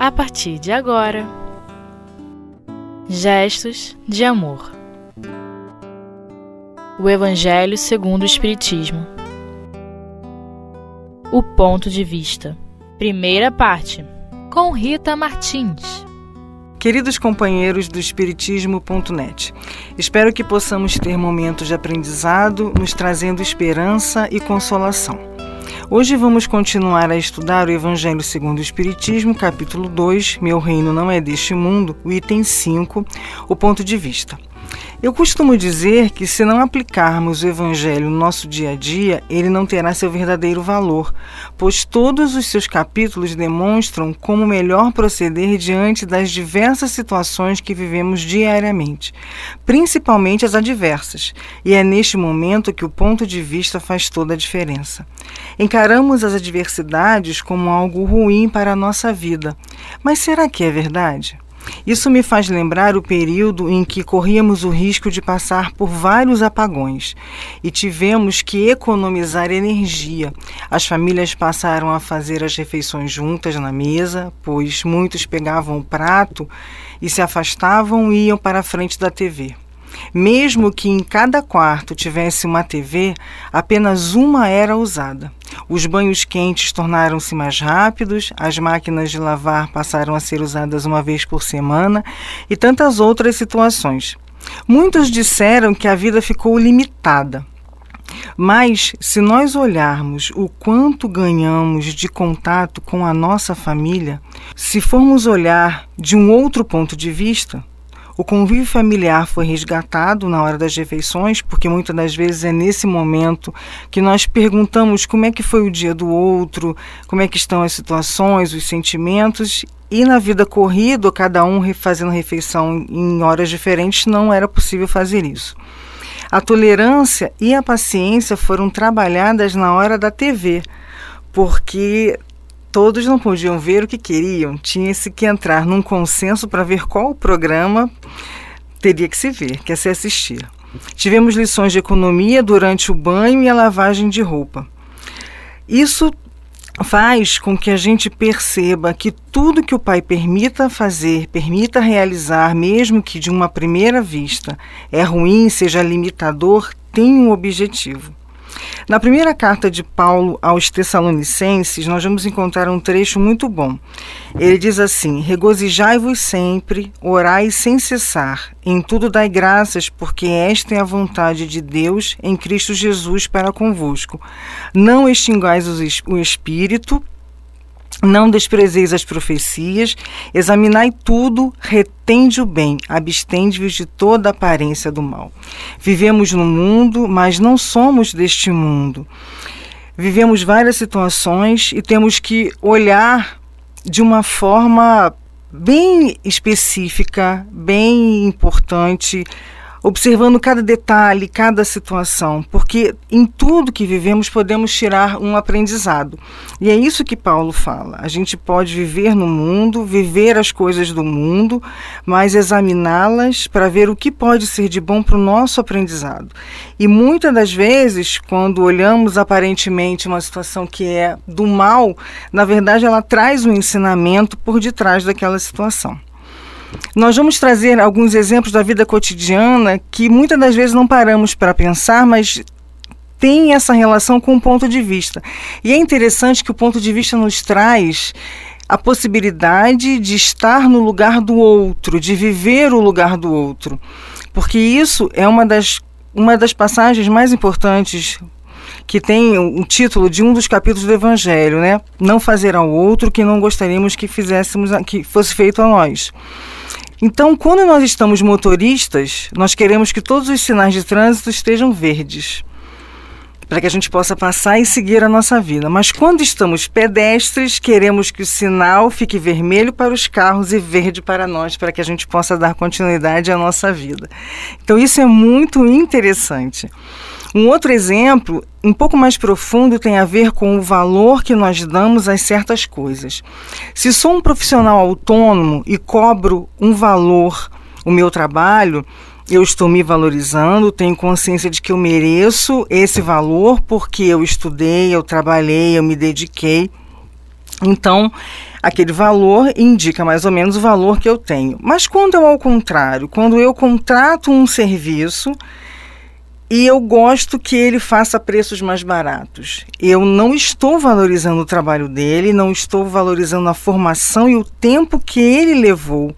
a partir de agora. Gestos de amor. O Evangelho segundo o Espiritismo. O ponto de vista. Primeira parte. Com Rita Martins. Queridos companheiros do Espiritismo.net, espero que possamos ter momentos de aprendizado, nos trazendo esperança e consolação. Hoje vamos continuar a estudar o Evangelho segundo o Espiritismo, capítulo 2, Meu Reino Não É Deste Mundo, o item 5, o ponto de vista. Eu costumo dizer que se não aplicarmos o Evangelho no nosso dia a dia, ele não terá seu verdadeiro valor, pois todos os seus capítulos demonstram como melhor proceder diante das diversas situações que vivemos diariamente, principalmente as adversas, e é neste momento que o ponto de vista faz toda a diferença. Encaramos as adversidades como algo ruim para a nossa vida, mas será que é verdade? Isso me faz lembrar o período em que corríamos o risco de passar por vários apagões e tivemos que economizar energia. As famílias passaram a fazer as refeições juntas na mesa, pois muitos pegavam o prato e se afastavam e iam para a frente da TV. Mesmo que em cada quarto tivesse uma TV, apenas uma era usada. Os banhos quentes tornaram-se mais rápidos, as máquinas de lavar passaram a ser usadas uma vez por semana e tantas outras situações. Muitos disseram que a vida ficou limitada. Mas, se nós olharmos o quanto ganhamos de contato com a nossa família, se formos olhar de um outro ponto de vista, o convívio familiar foi resgatado na hora das refeições, porque muitas das vezes é nesse momento que nós perguntamos como é que foi o dia do outro, como é que estão as situações, os sentimentos, e na vida corrida, cada um fazendo refeição em horas diferentes, não era possível fazer isso. A tolerância e a paciência foram trabalhadas na hora da TV, porque todos não podiam ver o que queriam, tinha-se que entrar num consenso para ver qual programa teria que se ver, que se assistir. Tivemos lições de economia durante o banho e a lavagem de roupa. Isso faz com que a gente perceba que tudo que o pai permita fazer, permita realizar, mesmo que de uma primeira vista é ruim, seja limitador, tem um objetivo. Na primeira carta de Paulo aos Tessalonicenses, nós vamos encontrar um trecho muito bom. Ele diz assim: Regozijai-vos sempre, orai sem cessar, em tudo dai graças, porque esta é a vontade de Deus em Cristo Jesus para convosco. Não extingais o espírito, não desprezeis as profecias, examinai tudo, retende o bem, abstende-vos de toda aparência do mal. Vivemos no mundo, mas não somos deste mundo. Vivemos várias situações e temos que olhar de uma forma bem específica, bem importante observando cada detalhe, cada situação, porque em tudo que vivemos podemos tirar um aprendizado. E é isso que Paulo fala. A gente pode viver no mundo, viver as coisas do mundo, mas examiná-las para ver o que pode ser de bom para o nosso aprendizado. E muitas das vezes, quando olhamos aparentemente uma situação que é do mal, na verdade ela traz um ensinamento por detrás daquela situação. Nós vamos trazer alguns exemplos da vida cotidiana que muitas das vezes não paramos para pensar, mas tem essa relação com o ponto de vista. E é interessante que o ponto de vista nos traz a possibilidade de estar no lugar do outro, de viver o lugar do outro. Porque isso é uma das, uma das passagens mais importantes que tem o título de um dos capítulos do Evangelho, né? Não fazer ao outro que não gostaríamos que fizéssemos que fosse feito a nós. Então, quando nós estamos motoristas, nós queremos que todos os sinais de trânsito estejam verdes, para que a gente possa passar e seguir a nossa vida. Mas quando estamos pedestres, queremos que o sinal fique vermelho para os carros e verde para nós, para que a gente possa dar continuidade à nossa vida. Então, isso é muito interessante. Um outro exemplo, um pouco mais profundo, tem a ver com o valor que nós damos a certas coisas. Se sou um profissional autônomo e cobro um valor o meu trabalho, eu estou me valorizando, tenho consciência de que eu mereço esse valor porque eu estudei, eu trabalhei, eu me dediquei. Então, aquele valor indica mais ou menos o valor que eu tenho. Mas quando é ao contrário, quando eu contrato um serviço e eu gosto que ele faça preços mais baratos. Eu não estou valorizando o trabalho dele, não estou valorizando a formação e o tempo que ele levou,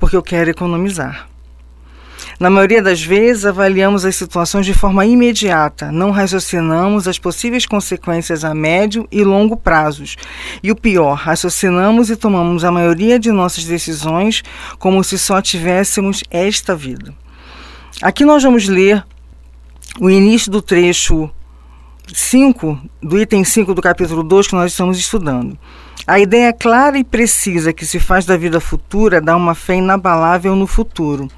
porque eu quero economizar. Na maioria das vezes, avaliamos as situações de forma imediata, não raciocinamos as possíveis consequências a médio e longo prazos. E o pior, raciocinamos e tomamos a maioria de nossas decisões como se só tivéssemos esta vida. Aqui nós vamos ler o início do trecho 5, do item 5 do capítulo 2 que nós estamos estudando. A ideia clara e precisa que se faz da vida futura dá uma fé inabalável no futuro.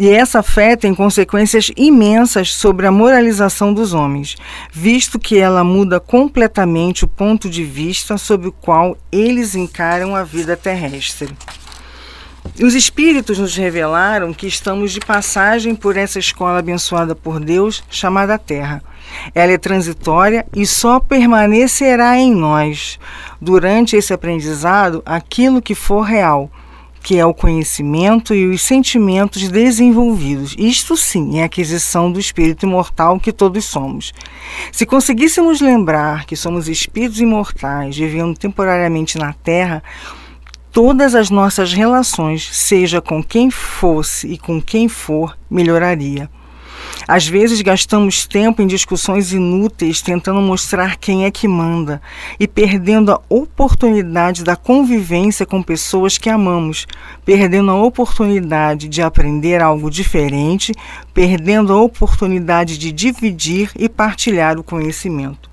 E essa fé tem consequências imensas sobre a moralização dos homens, visto que ela muda completamente o ponto de vista sob o qual eles encaram a vida terrestre. Os Espíritos nos revelaram que estamos de passagem por essa escola abençoada por Deus, chamada Terra. Ela é transitória e só permanecerá em nós, durante esse aprendizado, aquilo que for real, que é o conhecimento e os sentimentos desenvolvidos. Isto sim é a aquisição do espírito imortal que todos somos. Se conseguíssemos lembrar que somos espíritos imortais vivendo temporariamente na Terra, todas as nossas relações, seja com quem fosse e com quem for, melhoraria. Às vezes gastamos tempo em discussões inúteis tentando mostrar quem é que manda e perdendo a oportunidade da convivência com pessoas que amamos, perdendo a oportunidade de aprender algo diferente, perdendo a oportunidade de dividir e partilhar o conhecimento.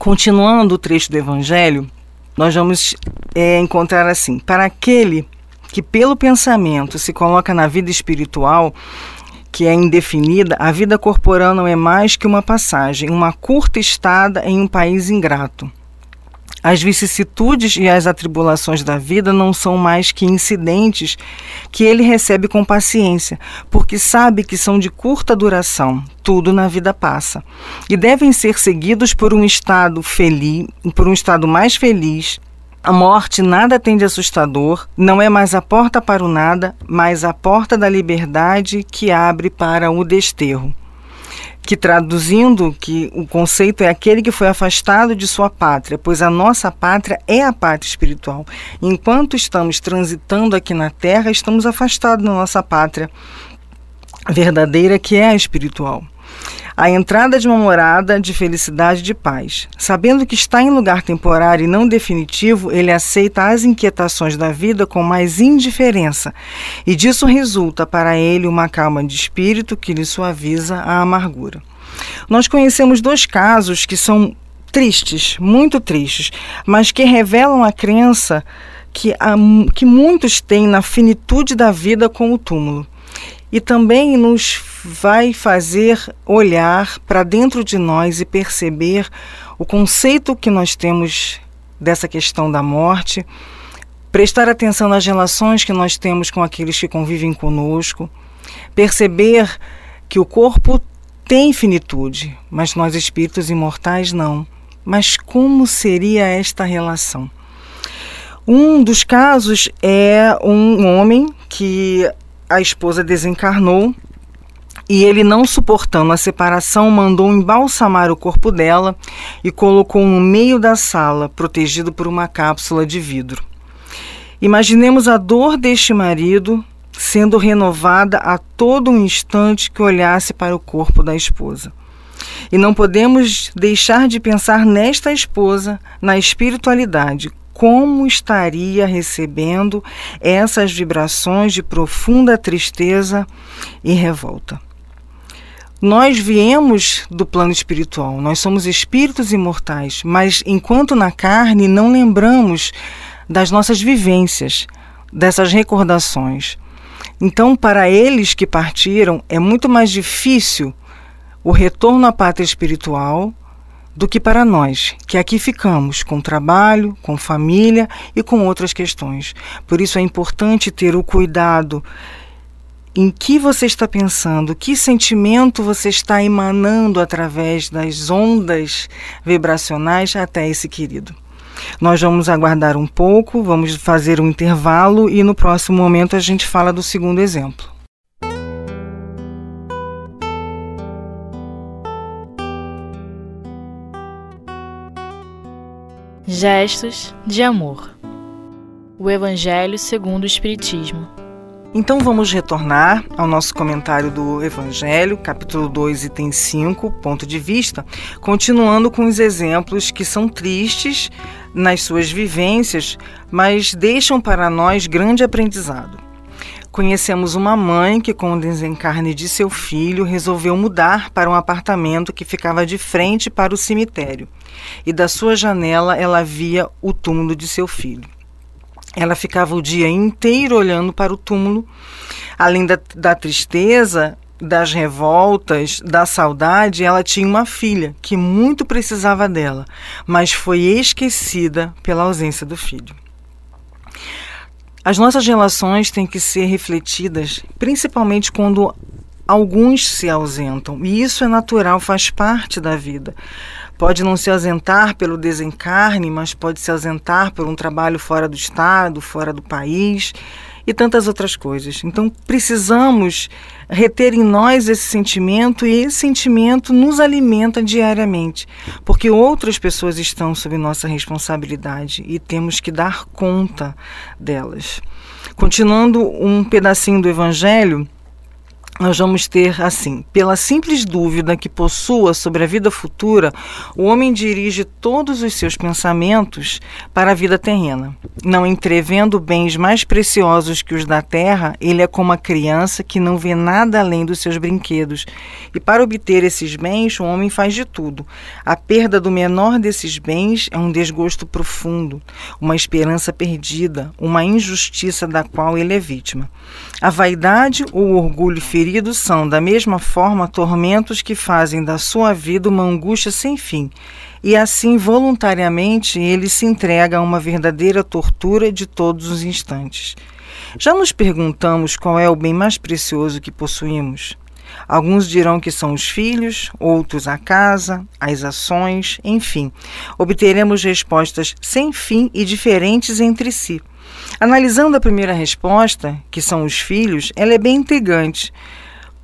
Continuando o trecho do Evangelho, nós vamos é, encontrar assim: para aquele que pelo pensamento se coloca na vida espiritual, que é indefinida, a vida corporal não é mais que uma passagem, uma curta estada em um país ingrato. As vicissitudes e as atribulações da vida não são mais que incidentes que ele recebe com paciência, porque sabe que são de curta duração. Tudo na vida passa e devem ser seguidos por um estado feliz, por um estado mais feliz. A morte nada tem de assustador, não é mais a porta para o nada, mas a porta da liberdade que abre para o desterro que traduzindo que o conceito é aquele que foi afastado de sua pátria, pois a nossa pátria é a pátria espiritual. Enquanto estamos transitando aqui na terra, estamos afastados da nossa pátria verdadeira, que é a espiritual a entrada de uma morada de felicidade e de paz. Sabendo que está em lugar temporário e não definitivo, ele aceita as inquietações da vida com mais indiferença, e disso resulta para ele uma calma de espírito que lhe suaviza a amargura. Nós conhecemos dois casos que são tristes, muito tristes, mas que revelam a crença que, a, que muitos têm na finitude da vida com o túmulo e também nos vai fazer olhar para dentro de nós e perceber o conceito que nós temos dessa questão da morte, prestar atenção nas relações que nós temos com aqueles que convivem conosco, perceber que o corpo tem finitude, mas nós espíritos imortais não. Mas como seria esta relação? Um dos casos é um homem que a esposa desencarnou e ele, não suportando a separação, mandou embalsamar o corpo dela e colocou no meio da sala, protegido por uma cápsula de vidro. Imaginemos a dor deste marido sendo renovada a todo um instante que olhasse para o corpo da esposa. E não podemos deixar de pensar nesta esposa, na espiritualidade, como estaria recebendo essas vibrações de profunda tristeza e revolta. Nós viemos do plano espiritual, nós somos espíritos imortais, mas enquanto na carne não lembramos das nossas vivências, dessas recordações. Então, para eles que partiram, é muito mais difícil o retorno à pátria espiritual do que para nós, que aqui ficamos com trabalho, com família e com outras questões. Por isso é importante ter o cuidado em que você está pensando, que sentimento você está emanando através das ondas vibracionais até esse querido. Nós vamos aguardar um pouco, vamos fazer um intervalo e no próximo momento a gente fala do segundo exemplo. Gestos de amor. O Evangelho segundo o Espiritismo. Então vamos retornar ao nosso comentário do Evangelho, capítulo 2, item 5, ponto de vista, continuando com os exemplos que são tristes nas suas vivências, mas deixam para nós grande aprendizado. Conhecemos uma mãe que, com o desencarne de seu filho, resolveu mudar para um apartamento que ficava de frente para o cemitério, e da sua janela ela via o túmulo de seu filho. Ela ficava o dia inteiro olhando para o túmulo. Além da, da tristeza, das revoltas, da saudade, ela tinha uma filha que muito precisava dela, mas foi esquecida pela ausência do filho. As nossas relações têm que ser refletidas, principalmente quando alguns se ausentam, e isso é natural, faz parte da vida. Pode não se ausentar pelo desencarne, mas pode se ausentar por um trabalho fora do estado, fora do país e tantas outras coisas. Então precisamos reter em nós esse sentimento e esse sentimento nos alimenta diariamente, porque outras pessoas estão sob nossa responsabilidade e temos que dar conta delas. Continuando um pedacinho do Evangelho, nós vamos ter assim: pela simples dúvida que possua sobre a vida futura, o homem dirige todos os seus pensamentos para a vida terrena. Não entrevendo bens mais preciosos que os da terra, ele é como a criança que não vê nada além dos seus brinquedos. E para obter esses bens, o homem faz de tudo. A perda do menor desses bens é um desgosto profundo, uma esperança perdida, uma injustiça da qual ele é vítima. A vaidade ou o orgulho ferido são, da mesma forma, tormentos que fazem da sua vida uma angústia sem fim. E assim, voluntariamente, ele se entrega a uma verdadeira tortura de todos os instantes. Já nos perguntamos qual é o bem mais precioso que possuímos? Alguns dirão que são os filhos, outros a casa, as ações, enfim. Obteremos respostas sem fim e diferentes entre si. Analisando a primeira resposta, que são os filhos, ela é bem intrigante,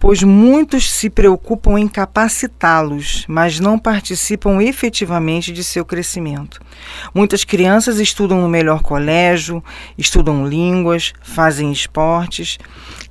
pois muitos se preocupam em capacitá-los, mas não participam efetivamente de seu crescimento. Muitas crianças estudam no melhor colégio, estudam línguas, fazem esportes.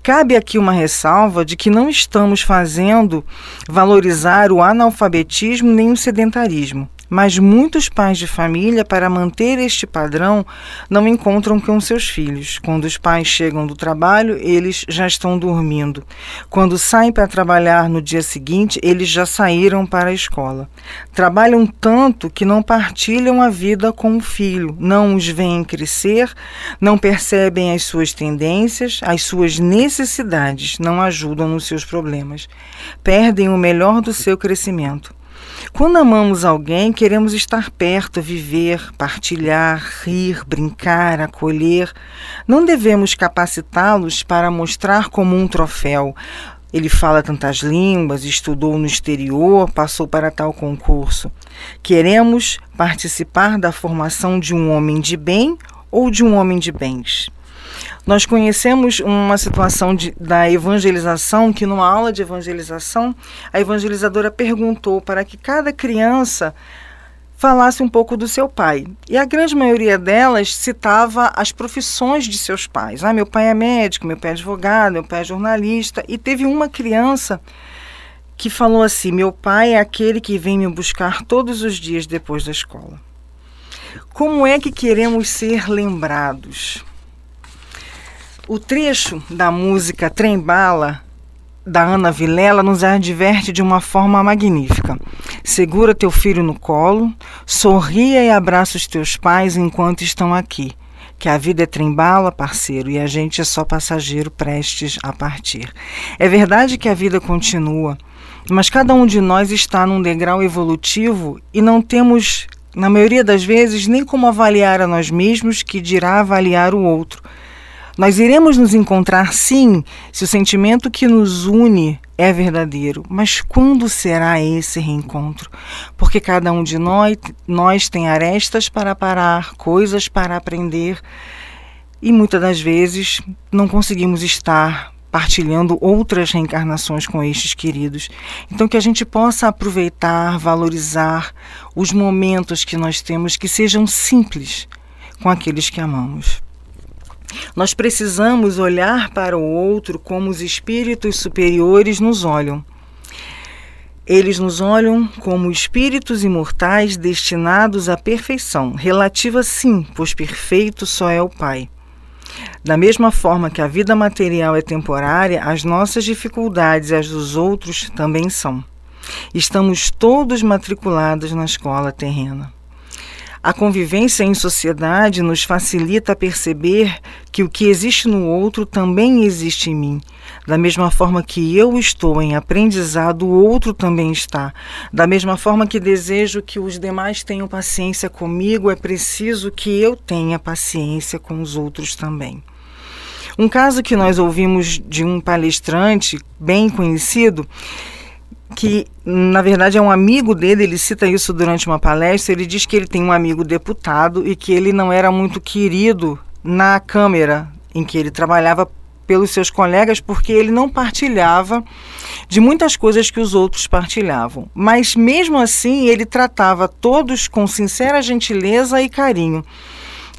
Cabe aqui uma ressalva de que não estamos fazendo valorizar o analfabetismo nem o sedentarismo. Mas muitos pais de família, para manter este padrão, não encontram com seus filhos. Quando os pais chegam do trabalho, eles já estão dormindo. Quando saem para trabalhar no dia seguinte, eles já saíram para a escola. Trabalham tanto que não partilham a vida com o filho, não os veem crescer, não percebem as suas tendências, as suas necessidades, não ajudam nos seus problemas. Perdem o melhor do seu crescimento. Quando amamos alguém, queremos estar perto, viver, partilhar, rir, brincar, acolher. Não devemos capacitá-los para mostrar como um troféu. Ele fala tantas línguas, estudou no exterior, passou para tal concurso. Queremos participar da formação de um homem de bem ou de um homem de bens. Nós conhecemos uma situação de, da evangelização, que numa aula de evangelização, a evangelizadora perguntou para que cada criança falasse um pouco do seu pai. E a grande maioria delas citava as profissões de seus pais. Ah, meu pai é médico, meu pai é advogado, meu pai é jornalista. E teve uma criança que falou assim: Meu pai é aquele que vem me buscar todos os dias depois da escola. Como é que queremos ser lembrados? O trecho da música Trem Bala da Ana Vilela nos adverte de uma forma magnífica. Segura teu filho no colo, sorria e abraça os teus pais enquanto estão aqui. Que a vida é trem-bala, parceiro, e a gente é só passageiro prestes a partir. É verdade que a vida continua, mas cada um de nós está num degrau evolutivo e não temos, na maioria das vezes, nem como avaliar a nós mesmos, que dirá avaliar o outro. Nós iremos nos encontrar sim, se o sentimento que nos une é verdadeiro, mas quando será esse reencontro? Porque cada um de nós, nós tem arestas para parar, coisas para aprender, e muitas das vezes não conseguimos estar partilhando outras reencarnações com estes queridos. Então, que a gente possa aproveitar, valorizar os momentos que nós temos, que sejam simples com aqueles que amamos. Nós precisamos olhar para o outro como os espíritos superiores nos olham. Eles nos olham como espíritos imortais destinados à perfeição, relativa sim, pois perfeito só é o Pai. Da mesma forma que a vida material é temporária, as nossas dificuldades e as dos outros também são. Estamos todos matriculados na escola terrena. A convivência em sociedade nos facilita perceber que o que existe no outro também existe em mim. Da mesma forma que eu estou em aprendizado, o outro também está. Da mesma forma que desejo que os demais tenham paciência comigo, é preciso que eu tenha paciência com os outros também. Um caso que nós ouvimos de um palestrante bem conhecido que na verdade é um amigo dele, ele cita isso durante uma palestra, ele diz que ele tem um amigo deputado e que ele não era muito querido na Câmara em que ele trabalhava pelos seus colegas porque ele não partilhava de muitas coisas que os outros partilhavam. Mas mesmo assim, ele tratava todos com sincera gentileza e carinho.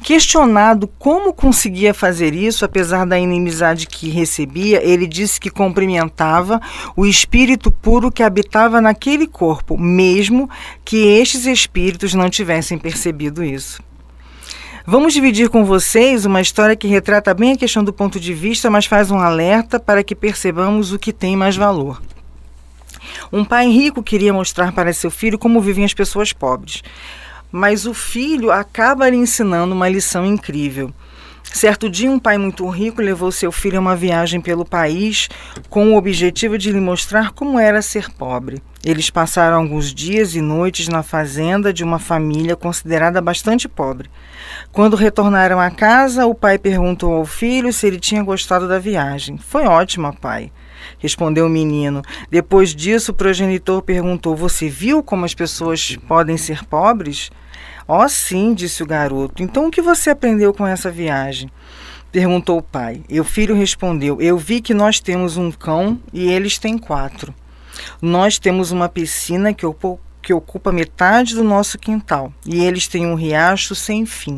Questionado como conseguia fazer isso, apesar da inimizade que recebia, ele disse que cumprimentava o espírito puro que habitava naquele corpo, mesmo que estes espíritos não tivessem percebido isso. Vamos dividir com vocês uma história que retrata bem a questão do ponto de vista, mas faz um alerta para que percebamos o que tem mais valor. Um pai rico queria mostrar para seu filho como vivem as pessoas pobres mas o filho acaba lhe ensinando uma lição incrível. Certo dia, um pai muito rico levou seu filho a uma viagem pelo país com o objetivo de lhe mostrar como era ser pobre. Eles passaram alguns dias e noites na fazenda de uma família considerada bastante pobre. Quando retornaram à casa, o pai perguntou ao filho se ele tinha gostado da viagem. Foi ótima, pai, respondeu o menino. Depois disso, o progenitor perguntou: Você viu como as pessoas podem ser pobres? Oh, sim, disse o garoto. Então o que você aprendeu com essa viagem? Perguntou o pai. E o filho respondeu: Eu vi que nós temos um cão e eles têm quatro. Nós temos uma piscina que, que ocupa metade do nosso quintal e eles têm um riacho sem fim.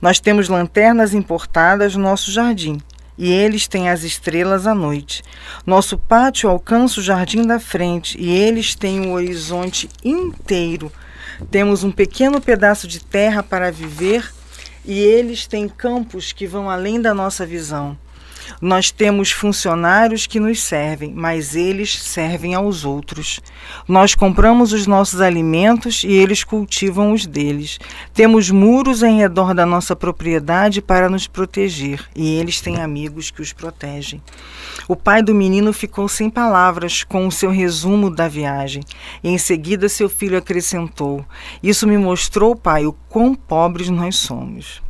Nós temos lanternas importadas no nosso jardim e eles têm as estrelas à noite. Nosso pátio alcança o jardim da frente e eles têm o horizonte inteiro temos um pequeno pedaço de terra para viver e eles têm campos que vão além da nossa visão. Nós temos funcionários que nos servem, mas eles servem aos outros. Nós compramos os nossos alimentos e eles cultivam os deles. Temos muros em redor da nossa propriedade para nos proteger, e eles têm amigos que os protegem. O pai do menino ficou sem palavras com o seu resumo da viagem. E em seguida seu filho acrescentou: Isso me mostrou, pai, o quão pobres nós somos.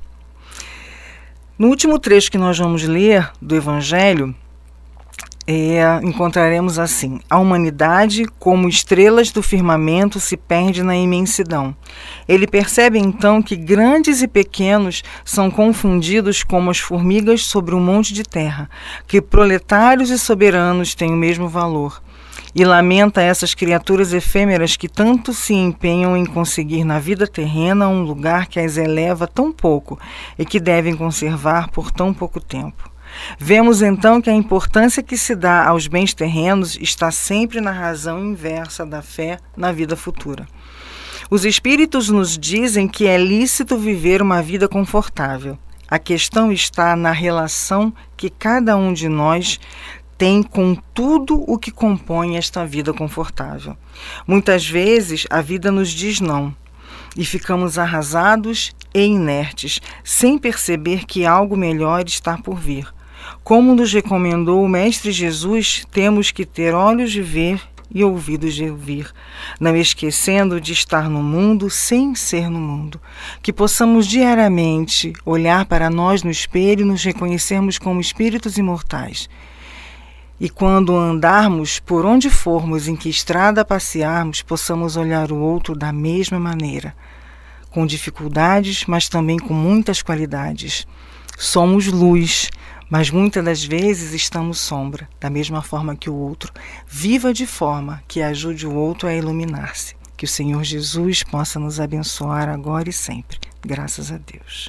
No último trecho que nós vamos ler do Evangelho, é, encontraremos assim: a humanidade, como estrelas do firmamento, se perde na imensidão. Ele percebe então que grandes e pequenos são confundidos como as formigas sobre um monte de terra, que proletários e soberanos têm o mesmo valor e lamenta essas criaturas efêmeras que tanto se empenham em conseguir na vida terrena um lugar que as eleva tão pouco e que devem conservar por tão pouco tempo. Vemos então que a importância que se dá aos bens terrenos está sempre na razão inversa da fé na vida futura. Os espíritos nos dizem que é lícito viver uma vida confortável. A questão está na relação que cada um de nós tem com tudo o que compõe esta vida confortável. Muitas vezes a vida nos diz não e ficamos arrasados e inertes, sem perceber que algo melhor está por vir. Como nos recomendou o Mestre Jesus, temos que ter olhos de ver e ouvidos de ouvir, não esquecendo de estar no mundo sem ser no mundo. Que possamos diariamente olhar para nós no espelho e nos reconhecermos como espíritos imortais E quando andarmos por onde formos, em que estrada passearmos, possamos olhar o outro da mesma maneira, com dificuldades, mas também com muitas qualidades. Somos luz, mas muitas das vezes estamos sombra, da mesma forma que o outro. Viva de forma que ajude o outro a iluminar-se. Que o Senhor Jesus possa nos abençoar agora e sempre. Graças a Deus.